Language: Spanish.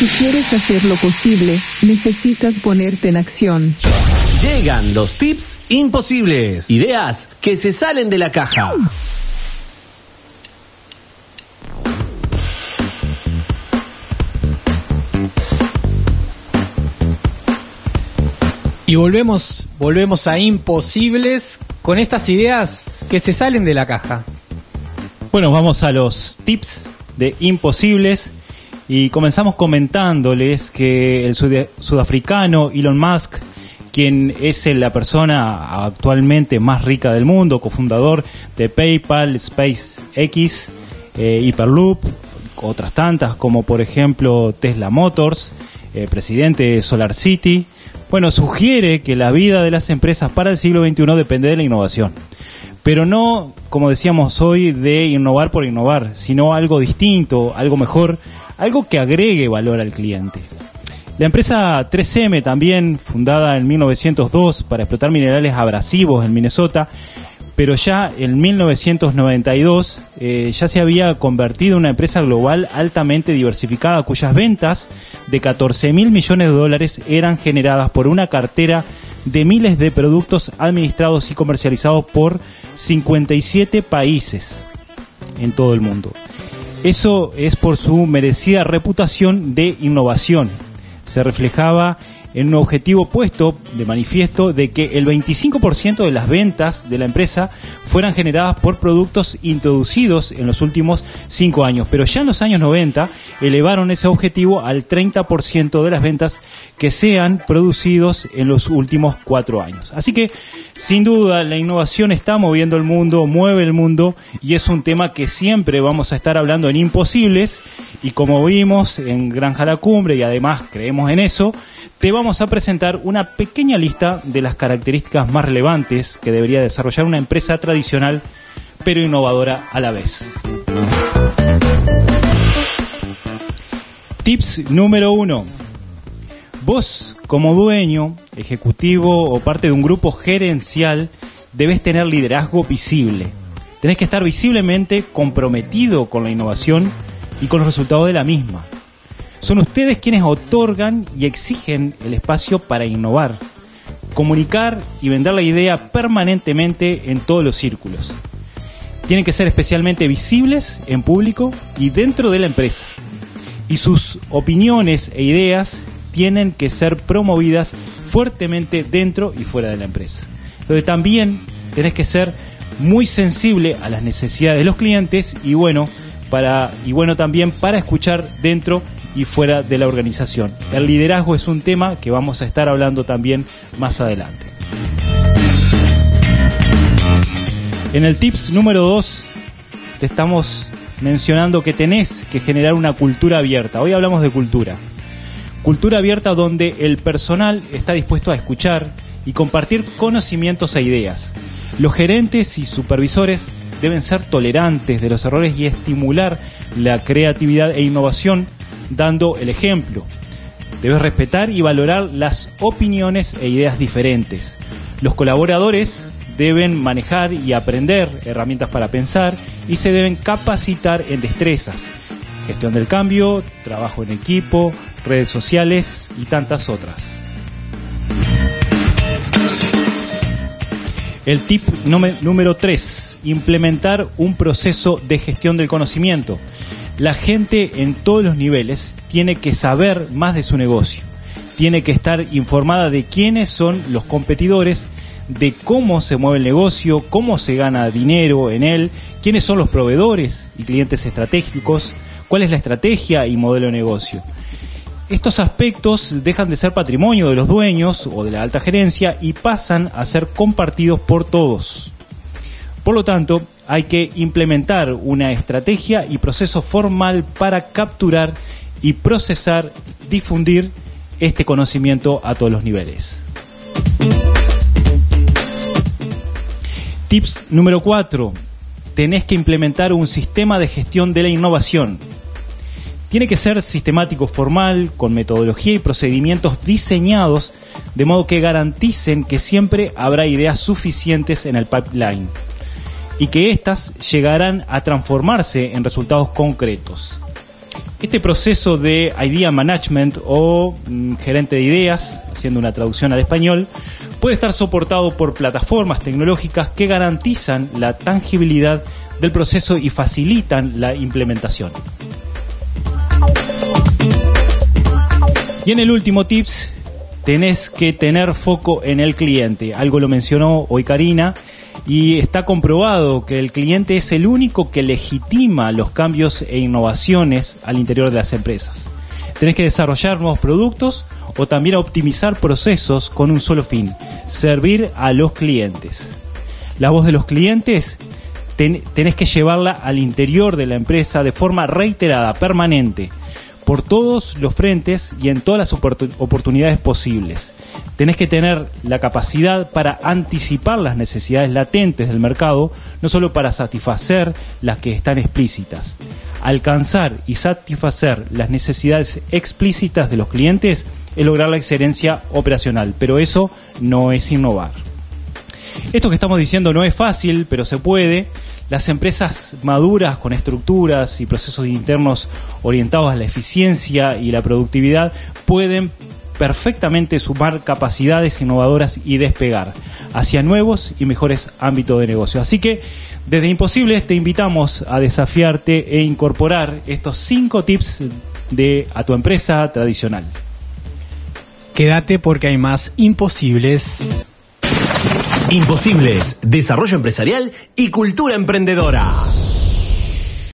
Si quieres hacerlo posible, necesitas ponerte en acción. Llegan los tips imposibles. Ideas que se salen de la caja. Y volvemos, volvemos a imposibles con estas ideas que se salen de la caja. Bueno, vamos a los tips de imposibles y comenzamos comentándoles que el sudafricano Elon Musk, quien es la persona actualmente más rica del mundo, cofundador de PayPal, SpaceX, eh, Hyperloop, otras tantas como por ejemplo Tesla Motors, eh, presidente de Solar City, bueno, sugiere que la vida de las empresas para el siglo XXI depende de la innovación. Pero no, como decíamos hoy, de innovar por innovar, sino algo distinto, algo mejor, algo que agregue valor al cliente. La empresa 3M, también fundada en 1902 para explotar minerales abrasivos en Minnesota, pero ya en 1992 eh, ya se había convertido en una empresa global altamente diversificada cuyas ventas de 14 mil millones de dólares eran generadas por una cartera de miles de productos administrados y comercializados por 57 países en todo el mundo. Eso es por su merecida reputación de innovación. Se reflejaba en un objetivo puesto de manifiesto de que el 25% de las ventas de la empresa fueran generadas por productos introducidos en los últimos cinco años. Pero ya en los años 90 elevaron ese objetivo al 30% de las ventas que sean producidos en los últimos cuatro años. Así que, sin duda, la innovación está moviendo el mundo, mueve el mundo y es un tema que siempre vamos a estar hablando en Imposibles y como vimos en Granja la Cumbre y además creemos en eso, te vamos a presentar una pequeña lista de las características más relevantes que debería desarrollar una empresa tradicional pero innovadora a la vez. Tips número uno. Vos, como dueño, ejecutivo o parte de un grupo gerencial, debes tener liderazgo visible. Tenés que estar visiblemente comprometido con la innovación y con los resultados de la misma. Son ustedes quienes otorgan y exigen el espacio para innovar, comunicar y vender la idea permanentemente en todos los círculos. Tienen que ser especialmente visibles en público y dentro de la empresa. Y sus opiniones e ideas tienen que ser promovidas fuertemente dentro y fuera de la empresa. Entonces también tenés que ser muy sensible a las necesidades de los clientes y bueno, para, y bueno también para escuchar dentro y fuera de la organización. El liderazgo es un tema que vamos a estar hablando también más adelante. En el tips número 2 te estamos mencionando que tenés que generar una cultura abierta. Hoy hablamos de cultura. Cultura abierta donde el personal está dispuesto a escuchar y compartir conocimientos e ideas. Los gerentes y supervisores deben ser tolerantes de los errores y estimular la creatividad e innovación dando el ejemplo. Debes respetar y valorar las opiniones e ideas diferentes. Los colaboradores deben manejar y aprender herramientas para pensar y se deben capacitar en destrezas, gestión del cambio, trabajo en equipo, redes sociales y tantas otras. El tip número 3, implementar un proceso de gestión del conocimiento la gente en todos los niveles tiene que saber más de su negocio, tiene que estar informada de quiénes son los competidores, de cómo se mueve el negocio, cómo se gana dinero en él, quiénes son los proveedores y clientes estratégicos, cuál es la estrategia y modelo de negocio. Estos aspectos dejan de ser patrimonio de los dueños o de la alta gerencia y pasan a ser compartidos por todos. Por lo tanto, hay que implementar una estrategia y proceso formal para capturar y procesar, difundir este conocimiento a todos los niveles. Tips número 4. Tenés que implementar un sistema de gestión de la innovación. Tiene que ser sistemático, formal, con metodología y procedimientos diseñados de modo que garanticen que siempre habrá ideas suficientes en el pipeline y que éstas llegarán a transformarse en resultados concretos. Este proceso de idea management o mm, gerente de ideas, haciendo una traducción al español, puede estar soportado por plataformas tecnológicas que garantizan la tangibilidad del proceso y facilitan la implementación. Y en el último tips, tenés que tener foco en el cliente. Algo lo mencionó hoy Karina y está comprobado que el cliente es el único que legitima los cambios e innovaciones al interior de las empresas. Tenés que desarrollar nuevos productos o también optimizar procesos con un solo fin, servir a los clientes. La voz de los clientes tenés que llevarla al interior de la empresa de forma reiterada, permanente, por todos los frentes y en todas las oportunidades posibles. Tenés que tener la capacidad para anticipar las necesidades latentes del mercado, no solo para satisfacer las que están explícitas. Alcanzar y satisfacer las necesidades explícitas de los clientes es lograr la excelencia operacional, pero eso no es innovar. Esto que estamos diciendo no es fácil, pero se puede. Las empresas maduras con estructuras y procesos internos orientados a la eficiencia y la productividad pueden perfectamente sumar capacidades innovadoras y despegar hacia nuevos y mejores ámbitos de negocio. Así que desde Imposibles te invitamos a desafiarte e incorporar estos cinco tips de a tu empresa tradicional. Quédate porque hay más imposibles. Imposibles, desarrollo empresarial y cultura emprendedora.